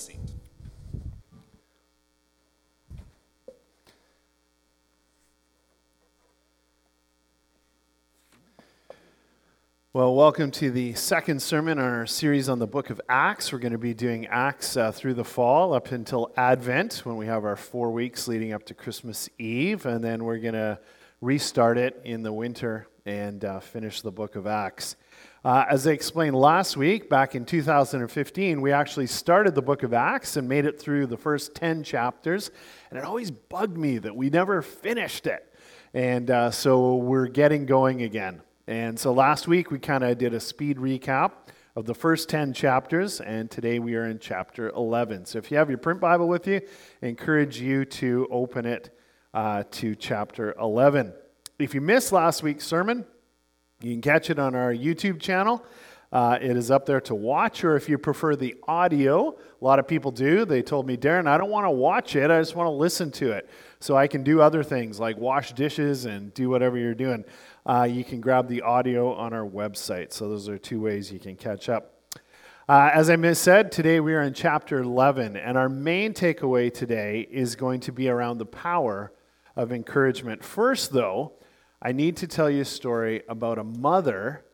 seat. Well, welcome to the second sermon on our series on the book of Acts. We're going to be doing Acts uh, through the fall up until Advent when we have our four weeks leading up to Christmas Eve. And then we're going to restart it in the winter and uh, finish the book of Acts. Uh, as I explained last week, back in 2015, we actually started the book of Acts and made it through the first 10 chapters. And it always bugged me that we never finished it. And uh, so we're getting going again. And so last week we kind of did a speed recap of the first 10 chapters, and today we are in chapter 11. So if you have your print Bible with you, I encourage you to open it uh, to chapter 11. If you missed last week's sermon, you can catch it on our YouTube channel. Uh, it is up there to watch, or if you prefer the audio, a lot of people do. They told me, Darren, I don't want to watch it, I just want to listen to it. So I can do other things like wash dishes and do whatever you're doing uh, you can grab the audio on our website. So those are two ways you can catch up. Uh, as I said, today we are in chapter 11, and our main takeaway today is going to be around the power of encouragement. First, though, I need to tell you a story about a mother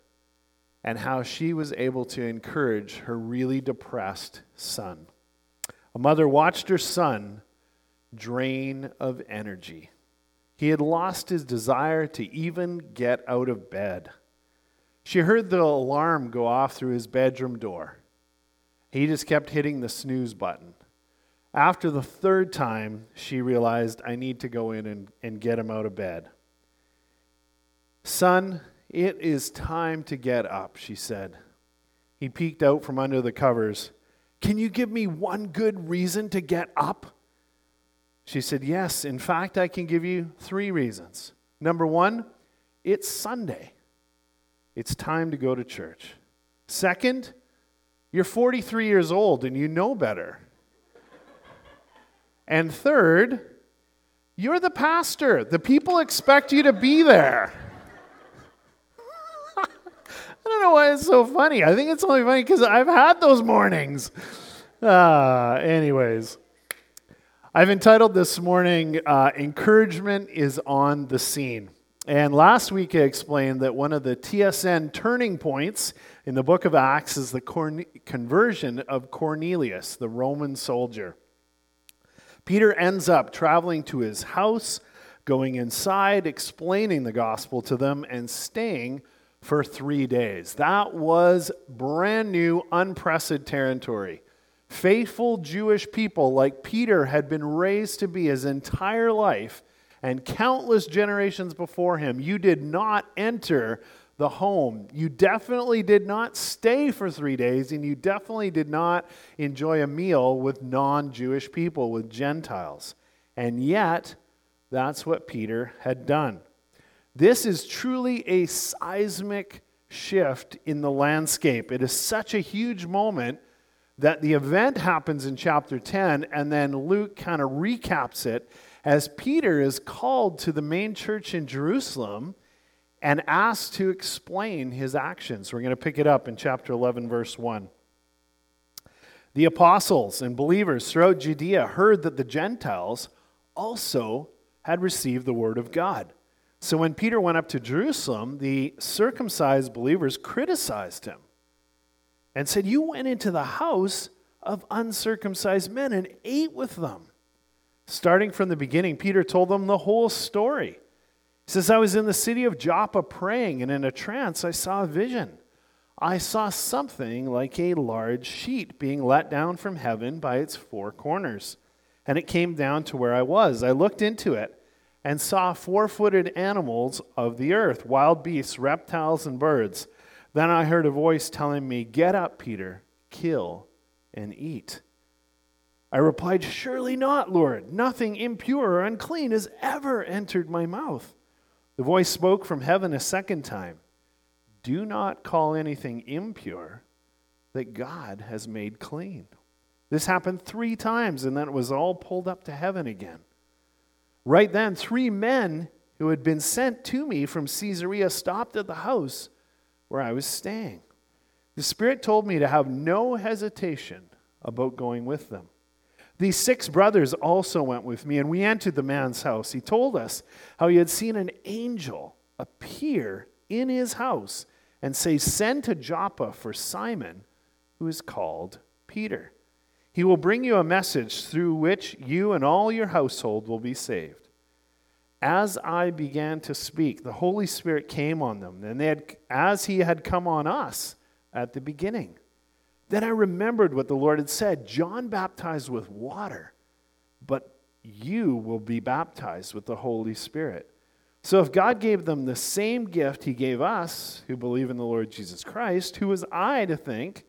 and how she was able to encourage her really depressed son. A mother watched her son drain of energy. He had lost his desire to even get out of bed. She heard the alarm go off through his bedroom door. He just kept hitting the snooze button. After the third time, she realized, I need to go in and, and get him out of bed. Son, it is time to get up, she said. He peeked out from under the covers. Can you give me one good reason to get up? She said, Yes, in fact, I can give you three reasons. Number one, it's Sunday, it's time to go to church. Second, you're 43 years old and you know better. and third, you're the pastor. The people expect you to be there. I don't know why it's so funny. I think it's only funny because I've had those mornings. Uh, anyways. I've entitled this morning, uh, Encouragement is on the Scene. And last week I explained that one of the TSN turning points in the book of Acts is the conversion of Cornelius, the Roman soldier. Peter ends up traveling to his house, going inside, explaining the gospel to them, and staying for three days. That was brand new, unprecedented territory. Faithful Jewish people like Peter had been raised to be his entire life and countless generations before him. You did not enter the home. You definitely did not stay for three days, and you definitely did not enjoy a meal with non Jewish people, with Gentiles. And yet, that's what Peter had done. This is truly a seismic shift in the landscape. It is such a huge moment that the event happens in chapter 10, and then Luke kind of recaps it as Peter is called to the main church in Jerusalem and asked to explain his actions. We're going to pick it up in chapter 11, verse 1. The apostles and believers throughout Judea heard that the Gentiles also had received the word of God. So when Peter went up to Jerusalem, the circumcised believers criticized him and said, You went into the house of uncircumcised men and ate with them. Starting from the beginning, Peter told them the whole story. He says, I was in the city of Joppa praying, and in a trance I saw a vision. I saw something like a large sheet being let down from heaven by its four corners. And it came down to where I was. I looked into it and saw four footed animals of the earth, wild beasts, reptiles, and birds. Then I heard a voice telling me, Get up, Peter, kill and eat. I replied, Surely not, Lord. Nothing impure or unclean has ever entered my mouth. The voice spoke from heaven a second time Do not call anything impure that God has made clean. This happened three times, and then it was all pulled up to heaven again. Right then, three men who had been sent to me from Caesarea stopped at the house where I was staying. The Spirit told me to have no hesitation about going with them. These six brothers also went with me, and we entered the man's house. He told us how he had seen an angel appear in his house and say, Send to Joppa for Simon, who is called Peter. He will bring you a message through which you and all your household will be saved. As I began to speak, the Holy Spirit came on them, and they had, as he had come on us at the beginning. Then I remembered what the Lord had said John baptized with water, but you will be baptized with the Holy Spirit. So if God gave them the same gift he gave us who believe in the Lord Jesus Christ, who was I to think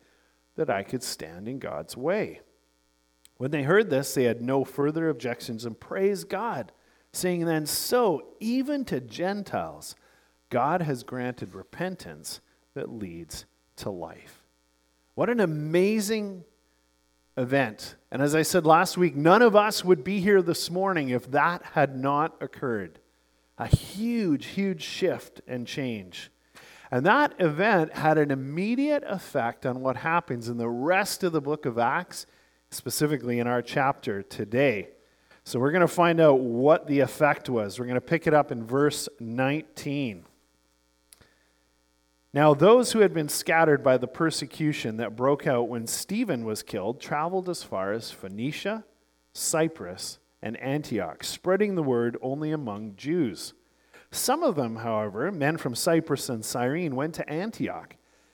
that I could stand in God's way? When they heard this, they had no further objections and praised God, saying then, So even to Gentiles, God has granted repentance that leads to life. What an amazing event. And as I said last week, none of us would be here this morning if that had not occurred. A huge, huge shift and change. And that event had an immediate effect on what happens in the rest of the book of Acts, specifically in our chapter today. So we're going to find out what the effect was. We're going to pick it up in verse 19. Now, those who had been scattered by the persecution that broke out when Stephen was killed traveled as far as Phoenicia, Cyprus, and Antioch, spreading the word only among Jews. Some of them, however, men from Cyprus and Cyrene, went to Antioch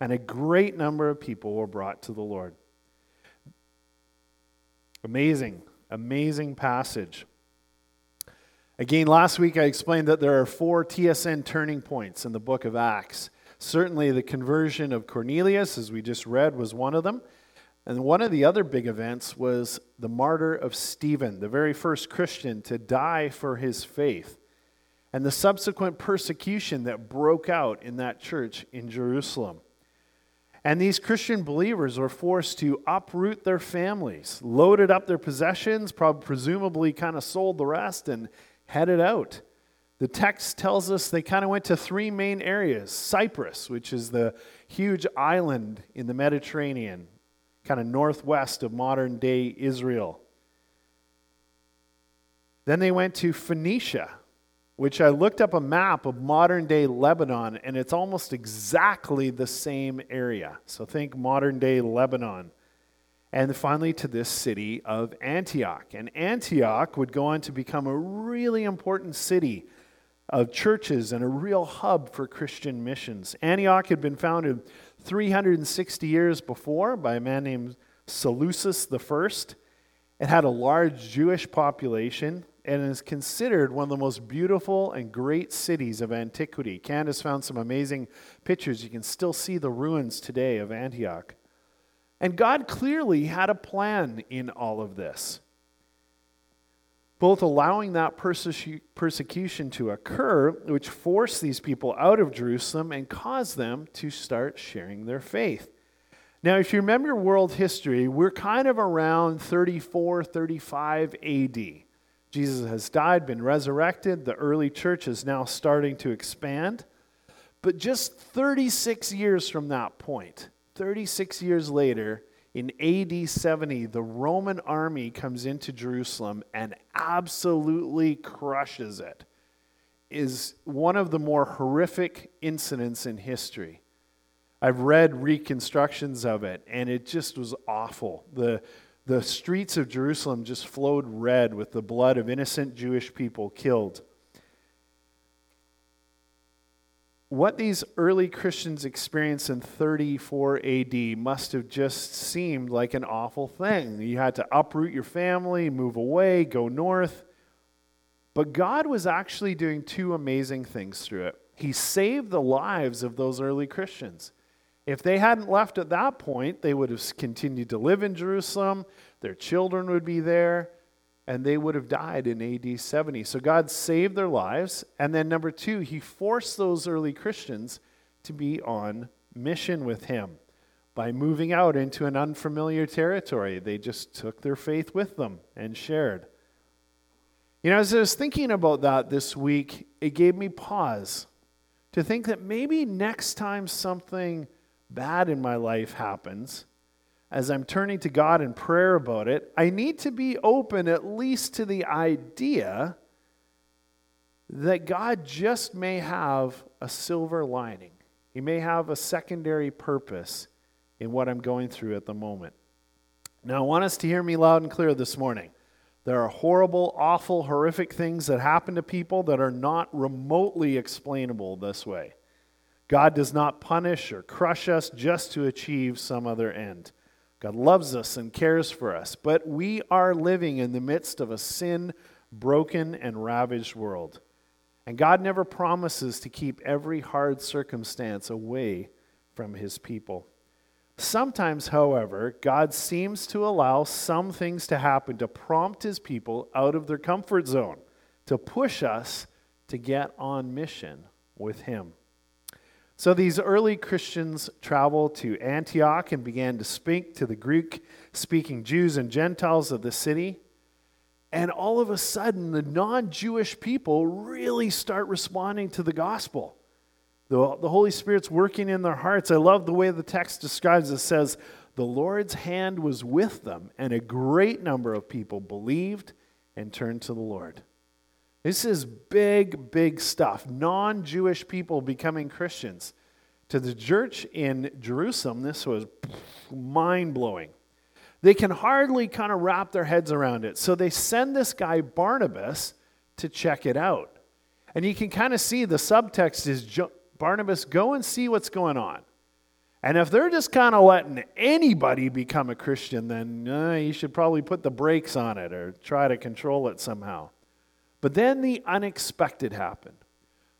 and a great number of people were brought to the Lord. Amazing, amazing passage. Again, last week I explained that there are four TSN turning points in the book of Acts. Certainly, the conversion of Cornelius, as we just read, was one of them. And one of the other big events was the martyr of Stephen, the very first Christian to die for his faith, and the subsequent persecution that broke out in that church in Jerusalem. And these Christian believers were forced to uproot their families, loaded up their possessions, probably presumably kind of sold the rest, and headed out. The text tells us they kind of went to three main areas Cyprus, which is the huge island in the Mediterranean, kind of northwest of modern day Israel. Then they went to Phoenicia, which I looked up a map of modern day Lebanon, and it's almost exactly the same area. So think modern day Lebanon and finally to this city of Antioch. And Antioch would go on to become a really important city of churches and a real hub for Christian missions. Antioch had been founded 360 years before by a man named Seleucus I. It had a large Jewish population and is considered one of the most beautiful and great cities of antiquity. Candace found some amazing pictures. You can still see the ruins today of Antioch. And God clearly had a plan in all of this. Both allowing that persecution to occur, which forced these people out of Jerusalem and caused them to start sharing their faith. Now, if you remember world history, we're kind of around 34, 35 AD. Jesus has died, been resurrected. The early church is now starting to expand. But just 36 years from that point, 36 years later, in AD 70, the Roman army comes into Jerusalem and absolutely crushes it. Is one of the more horrific incidents in history. I've read reconstructions of it, and it just was awful. The, the streets of Jerusalem just flowed red with the blood of innocent Jewish people killed. what these early Christians experienced in 34 AD must have just seemed like an awful thing. You had to uproot your family, move away, go north. But God was actually doing two amazing things through it. He saved the lives of those early Christians. If they hadn't left at that point, they would have continued to live in Jerusalem. their children would be there, and they would have died in AD 70. So God saved their lives. And then, number two, he forced those early Christians to be on mission with him by moving out into an unfamiliar territory. They just took their faith with them and shared. You know, as I was thinking about that this week, it gave me pause to think that maybe next time something bad in my life happens, as I'm turning to God in prayer about it, I need to be open at least to the idea that God just may have a silver lining. He may have a secondary purpose in what I'm going through at the moment. Now, I want us to hear me loud and clear this morning. There are horrible, awful, horrific things that happen to people that are not remotely explainable this way. God does not punish or crush us just to achieve some other end. God loves us and cares for us, but we are living in the midst of a sin broken and ravaged world. And God never promises to keep every hard circumstance away from his people. Sometimes, however, God seems to allow some things to happen to prompt his people out of their comfort zone, to push us to get on mission with him. So these early Christians traveled to Antioch and began to speak to the Greek speaking Jews and Gentiles of the city. And all of a sudden, the non Jewish people really start responding to the gospel. The, the Holy Spirit's working in their hearts. I love the way the text describes it. it says, The Lord's hand was with them, and a great number of people believed and turned to the Lord. This is big, big stuff. Non Jewish people becoming Christians. To the church in Jerusalem, this was mind blowing. They can hardly kind of wrap their heads around it. So they send this guy, Barnabas, to check it out. And you can kind of see the subtext is Barnabas, go and see what's going on. And if they're just kind of letting anybody become a Christian, then uh, you should probably put the brakes on it or try to control it somehow. But then the unexpected happened.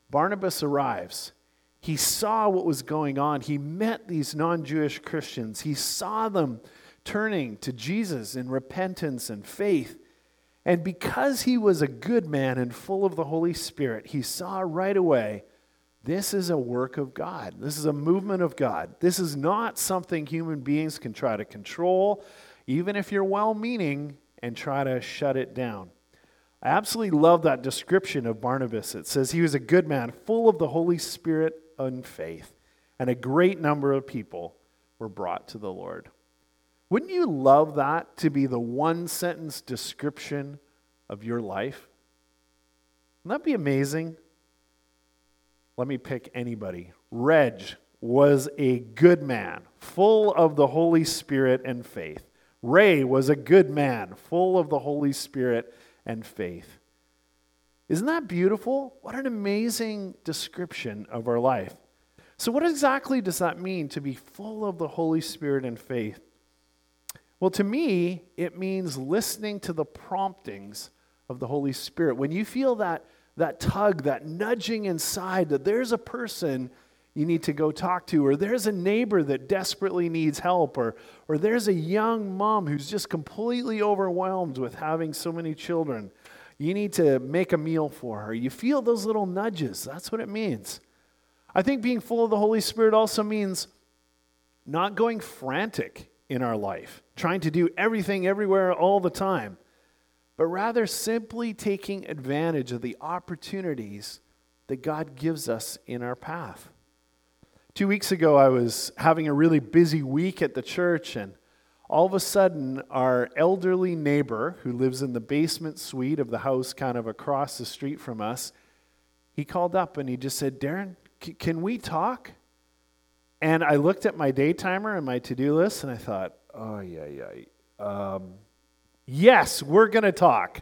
Barnabas arrives. He saw what was going on. He met these non Jewish Christians. He saw them turning to Jesus in repentance and faith. And because he was a good man and full of the Holy Spirit, he saw right away this is a work of God. This is a movement of God. This is not something human beings can try to control, even if you're well meaning, and try to shut it down. I absolutely love that description of Barnabas. It says he was a good man, full of the Holy Spirit and faith, and a great number of people were brought to the Lord. Wouldn't you love that to be the one sentence description of your life? Wouldn't that be amazing? Let me pick anybody. Reg was a good man, full of the Holy Spirit and faith. Ray was a good man, full of the Holy Spirit and faith. Isn't that beautiful? What an amazing description of our life. So, what exactly does that mean to be full of the Holy Spirit and faith? Well, to me, it means listening to the promptings of the Holy Spirit. When you feel that that tug, that nudging inside that there's a person you need to go talk to, or there's a neighbor that desperately needs help, or, or there's a young mom who's just completely overwhelmed with having so many children. You need to make a meal for her. You feel those little nudges. That's what it means. I think being full of the Holy Spirit also means not going frantic in our life, trying to do everything everywhere all the time but rather simply taking advantage of the opportunities that God gives us in our path. Two weeks ago, I was having a really busy week at the church, and all of a sudden, our elderly neighbor who lives in the basement suite of the house kind of across the street from us, he called up and he just said, Darren, c- can we talk? And I looked at my day timer and my to do list, and I thought, oh, yeah, yeah. Um, Yes, we're going to talk.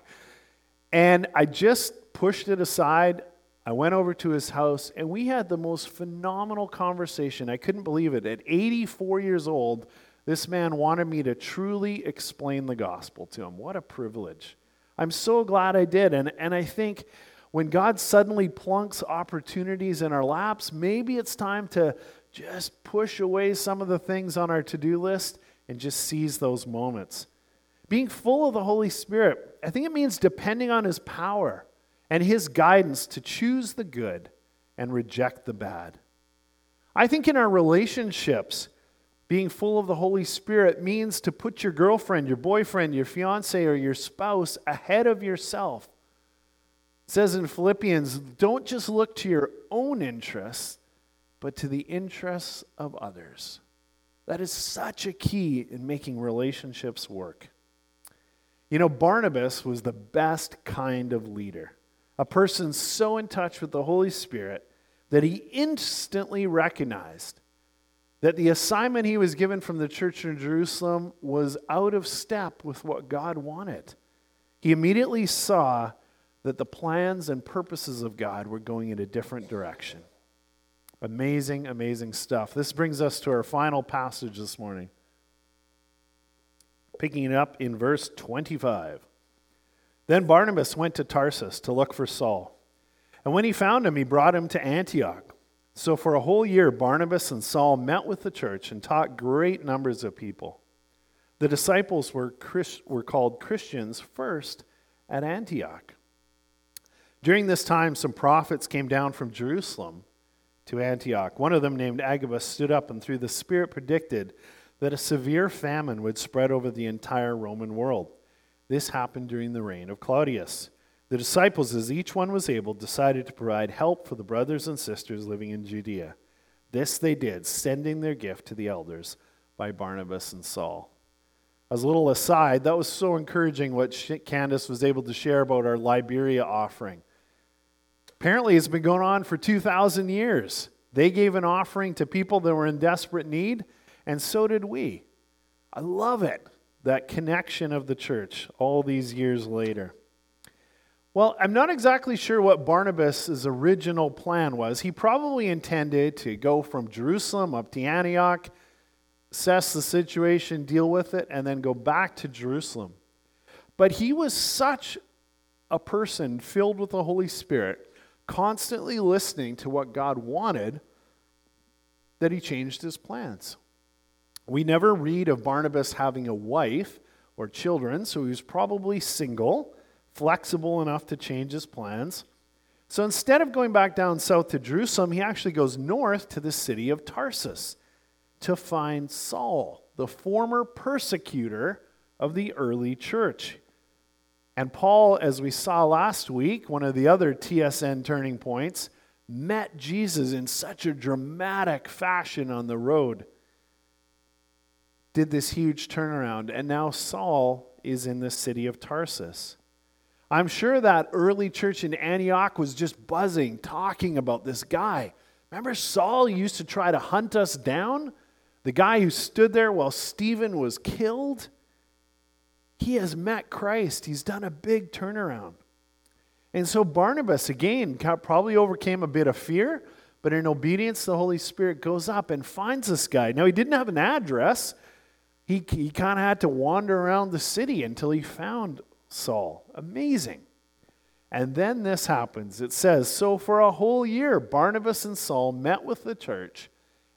And I just pushed it aside. I went over to his house and we had the most phenomenal conversation. I couldn't believe it. At 84 years old, this man wanted me to truly explain the gospel to him. What a privilege. I'm so glad I did. And, and I think when God suddenly plunks opportunities in our laps, maybe it's time to just push away some of the things on our to do list and just seize those moments. Being full of the Holy Spirit, I think it means depending on His power and His guidance to choose the good and reject the bad. I think in our relationships, being full of the Holy Spirit means to put your girlfriend, your boyfriend, your fiance, or your spouse ahead of yourself. It says in Philippians, don't just look to your own interests, but to the interests of others. That is such a key in making relationships work. You know, Barnabas was the best kind of leader, a person so in touch with the Holy Spirit that he instantly recognized that the assignment he was given from the church in Jerusalem was out of step with what God wanted. He immediately saw that the plans and purposes of God were going in a different direction. Amazing, amazing stuff. This brings us to our final passage this morning. Picking it up in verse 25. Then Barnabas went to Tarsus to look for Saul. And when he found him, he brought him to Antioch. So for a whole year, Barnabas and Saul met with the church and taught great numbers of people. The disciples were, Christ, were called Christians first at Antioch. During this time, some prophets came down from Jerusalem to Antioch. One of them, named Agabus, stood up and through the Spirit predicted that a severe famine would spread over the entire Roman world. This happened during the reign of Claudius. The disciples, as each one was able, decided to provide help for the brothers and sisters living in Judea. This they did, sending their gift to the elders by Barnabas and Saul. As a little aside, that was so encouraging what Candace was able to share about our Liberia offering. Apparently, it's been going on for 2,000 years. They gave an offering to people that were in desperate need, and so did we. I love it, that connection of the church all these years later. Well, I'm not exactly sure what Barnabas' original plan was. He probably intended to go from Jerusalem up to Antioch, assess the situation, deal with it, and then go back to Jerusalem. But he was such a person filled with the Holy Spirit, constantly listening to what God wanted, that he changed his plans. We never read of Barnabas having a wife or children, so he was probably single flexible enough to change his plans. So instead of going back down south to Jerusalem, he actually goes north to the city of Tarsus to find Saul, the former persecutor of the early church. And Paul, as we saw last week, one of the other TSN turning points, met Jesus in such a dramatic fashion on the road. Did this huge turnaround, and now Saul is in the city of Tarsus. I'm sure that early church in Antioch was just buzzing, talking about this guy. Remember, Saul used to try to hunt us down? The guy who stood there while Stephen was killed? He has met Christ. He's done a big turnaround. And so Barnabas, again, probably overcame a bit of fear, but in obedience, the Holy Spirit goes up and finds this guy. Now, he didn't have an address. He, he kind of had to wander around the city until he found Saul. Amazing. And then this happens. It says So for a whole year, Barnabas and Saul met with the church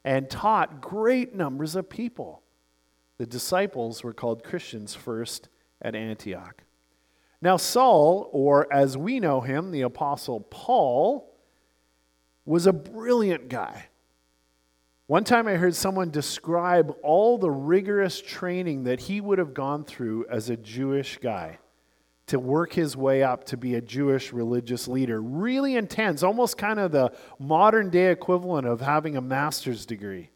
and taught great numbers of people. The disciples were called Christians first at Antioch. Now, Saul, or as we know him, the Apostle Paul, was a brilliant guy. One time I heard someone describe all the rigorous training that he would have gone through as a Jewish guy to work his way up to be a Jewish religious leader. Really intense, almost kind of the modern day equivalent of having a master's degree.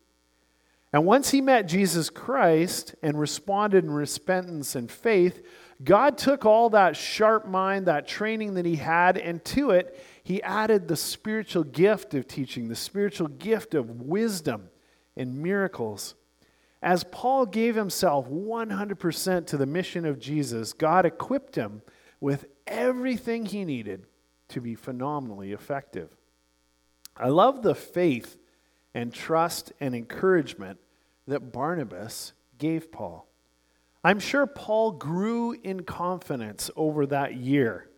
And once he met Jesus Christ and responded in repentance and faith, God took all that sharp mind, that training that he had, and to it, he added the spiritual gift of teaching, the spiritual gift of wisdom and miracles. As Paul gave himself 100% to the mission of Jesus, God equipped him with everything he needed to be phenomenally effective. I love the faith and trust and encouragement that Barnabas gave Paul. I'm sure Paul grew in confidence over that year.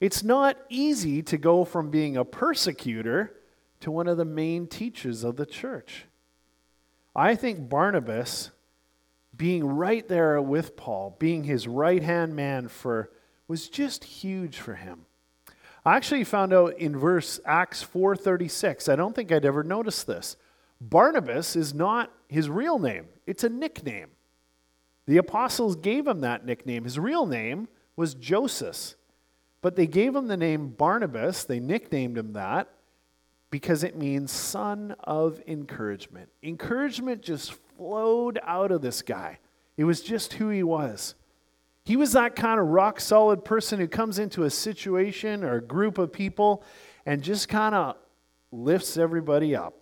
It's not easy to go from being a persecutor to one of the main teachers of the church. I think Barnabas being right there with Paul, being his right hand man for was just huge for him. I actually found out in verse Acts 4:36. I don't think I'd ever noticed this. Barnabas is not his real name. It's a nickname. The apostles gave him that nickname. His real name was Joseph. But they gave him the name Barnabas. They nicknamed him that because it means son of encouragement. Encouragement just flowed out of this guy. It was just who he was. He was that kind of rock solid person who comes into a situation or a group of people and just kind of lifts everybody up.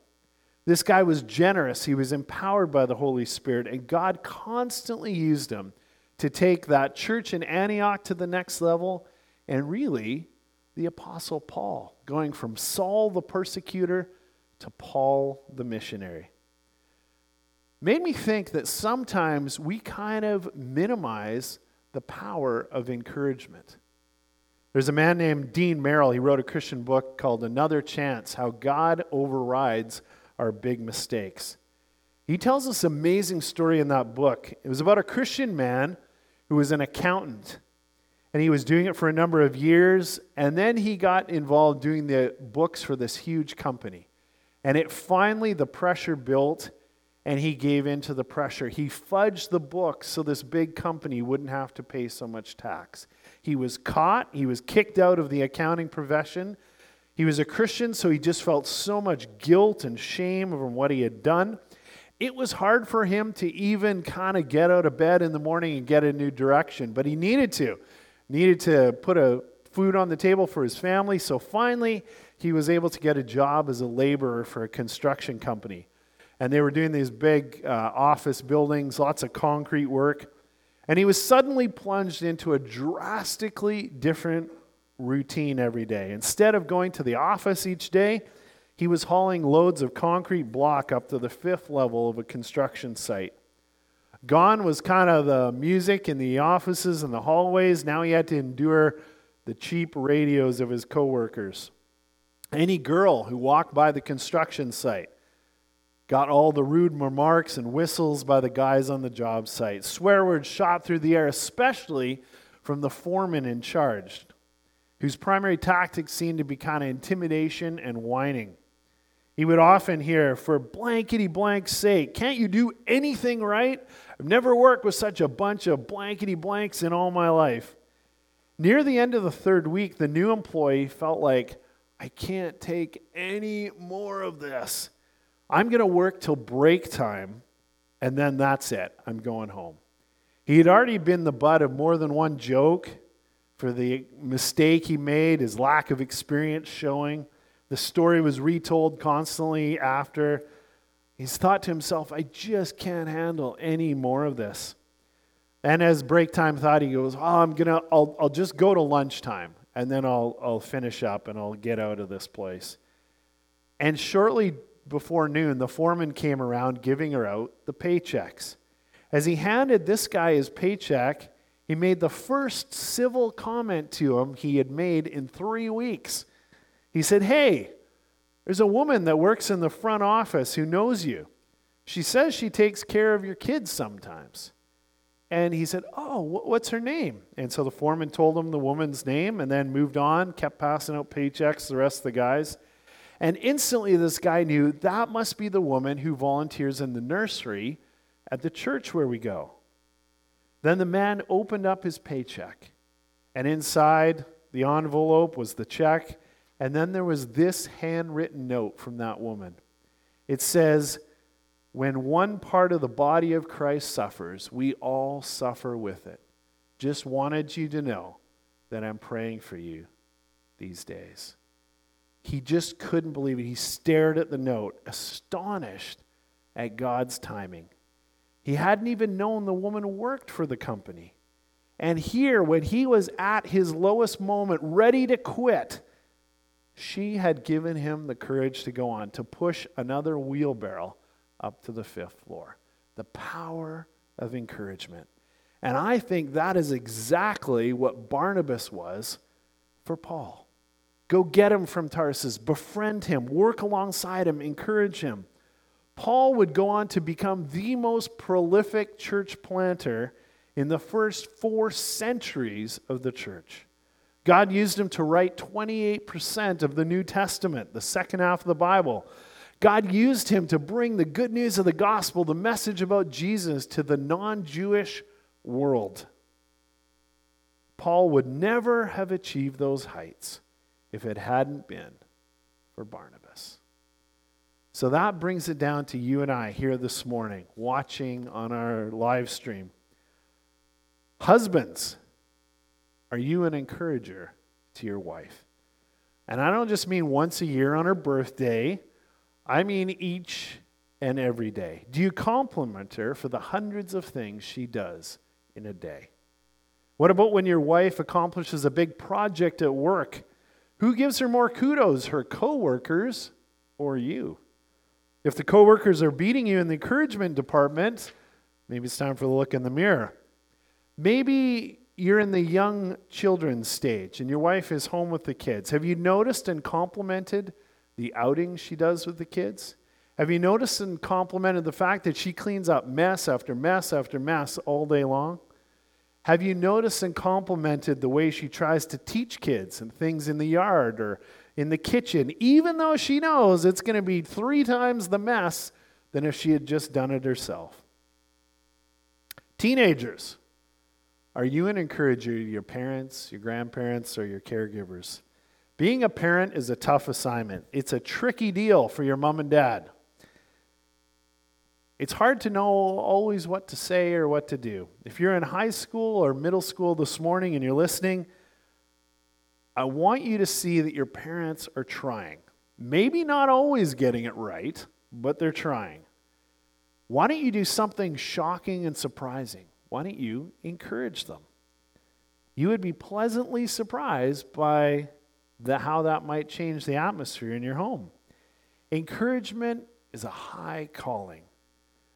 This guy was generous. He was empowered by the Holy Spirit, and God constantly used him to take that church in Antioch to the next level and really the Apostle Paul, going from Saul the persecutor to Paul the missionary. Made me think that sometimes we kind of minimize the power of encouragement. There's a man named Dean Merrill. He wrote a Christian book called Another Chance How God Overrides Our Big Mistakes. He tells this amazing story in that book. It was about a Christian man who was an accountant and he was doing it for a number of years. And then he got involved doing the books for this huge company. And it finally, the pressure built, and he gave in to the pressure. He fudged the books so this big company wouldn't have to pay so much tax. He was caught, he was kicked out of the accounting profession. He was a Christian, so he just felt so much guilt and shame over what he had done. It was hard for him to even kind of get out of bed in the morning and get a new direction, but he needed to needed to put a food on the table for his family. So finally, he was able to get a job as a laborer for a construction company. And they were doing these big uh, office buildings, lots of concrete work. And he was suddenly plunged into a drastically different routine every day. Instead of going to the office each day, he was hauling loads of concrete block up to the fifth level of a construction site. Gone was kind of the music in the offices and the hallways. Now he had to endure the cheap radios of his coworkers. Any girl who walked by the construction site got all the rude remarks and whistles by the guys on the job site. Swear words shot through the air, especially from the foreman in charge, whose primary tactics seemed to be kind of intimidation and whining. He would often hear, for blankety blank's sake, can't you do anything right? I've never worked with such a bunch of blankety blanks in all my life. Near the end of the third week, the new employee felt like, I can't take any more of this. I'm going to work till break time, and then that's it. I'm going home. He had already been the butt of more than one joke for the mistake he made, his lack of experience showing. The story was retold constantly after. He's thought to himself, I just can't handle any more of this. And as break time thought, he goes, Oh, I'm gonna I'll I'll just go to lunchtime and then I'll I'll finish up and I'll get out of this place. And shortly before noon, the foreman came around giving her out the paychecks. As he handed this guy his paycheck, he made the first civil comment to him he had made in three weeks. He said, Hey, there's a woman that works in the front office who knows you. She says she takes care of your kids sometimes. And he said, Oh, what's her name? And so the foreman told him the woman's name and then moved on, kept passing out paychecks to the rest of the guys. And instantly, this guy knew that must be the woman who volunteers in the nursery at the church where we go. Then the man opened up his paycheck, and inside the envelope was the check and then there was this handwritten note from that woman. It says, When one part of the body of Christ suffers, we all suffer with it. Just wanted you to know that I'm praying for you these days. He just couldn't believe it. He stared at the note, astonished at God's timing. He hadn't even known the woman worked for the company. And here, when he was at his lowest moment, ready to quit, she had given him the courage to go on, to push another wheelbarrow up to the fifth floor. The power of encouragement. And I think that is exactly what Barnabas was for Paul. Go get him from Tarsus, befriend him, work alongside him, encourage him. Paul would go on to become the most prolific church planter in the first four centuries of the church. God used him to write 28% of the New Testament, the second half of the Bible. God used him to bring the good news of the gospel, the message about Jesus, to the non Jewish world. Paul would never have achieved those heights if it hadn't been for Barnabas. So that brings it down to you and I here this morning, watching on our live stream. Husbands, are you an encourager to your wife? And I don't just mean once a year on her birthday, I mean each and every day. Do you compliment her for the hundreds of things she does in a day? What about when your wife accomplishes a big project at work? Who gives her more kudos, her coworkers or you? If the coworkers are beating you in the encouragement department, maybe it's time for the look in the mirror. Maybe you're in the young children's stage and your wife is home with the kids. Have you noticed and complimented the outings she does with the kids? Have you noticed and complimented the fact that she cleans up mess after mess after mess all day long? Have you noticed and complimented the way she tries to teach kids and things in the yard or in the kitchen, even though she knows it's going to be three times the mess than if she had just done it herself? Teenagers, are you an encourager to your parents, your grandparents, or your caregivers? Being a parent is a tough assignment. It's a tricky deal for your mom and dad. It's hard to know always what to say or what to do. If you're in high school or middle school this morning and you're listening, I want you to see that your parents are trying. Maybe not always getting it right, but they're trying. Why don't you do something shocking and surprising? Why don't you encourage them? You would be pleasantly surprised by the, how that might change the atmosphere in your home. Encouragement is a high calling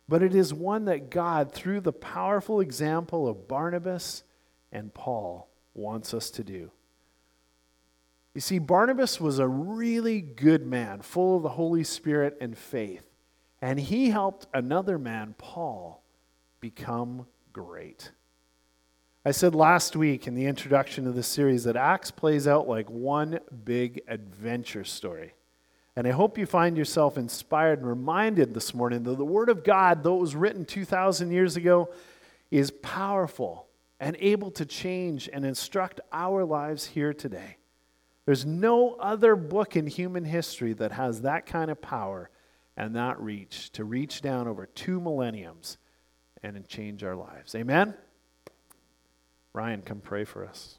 but it is one that God, through the powerful example of Barnabas and Paul, wants us to do. You see, Barnabas was a really good man, full of the Holy Spirit and faith, and he helped another man, Paul, become great. I said last week in the introduction to the series that Acts plays out like one big adventure story. And I hope you find yourself inspired and reminded this morning that the Word of God, though it was written 2,000 years ago, is powerful and able to change and instruct our lives here today. There's no other book in human history that has that kind of power and that reach to reach down over two millenniums and change our lives. Amen? Ryan, come pray for us.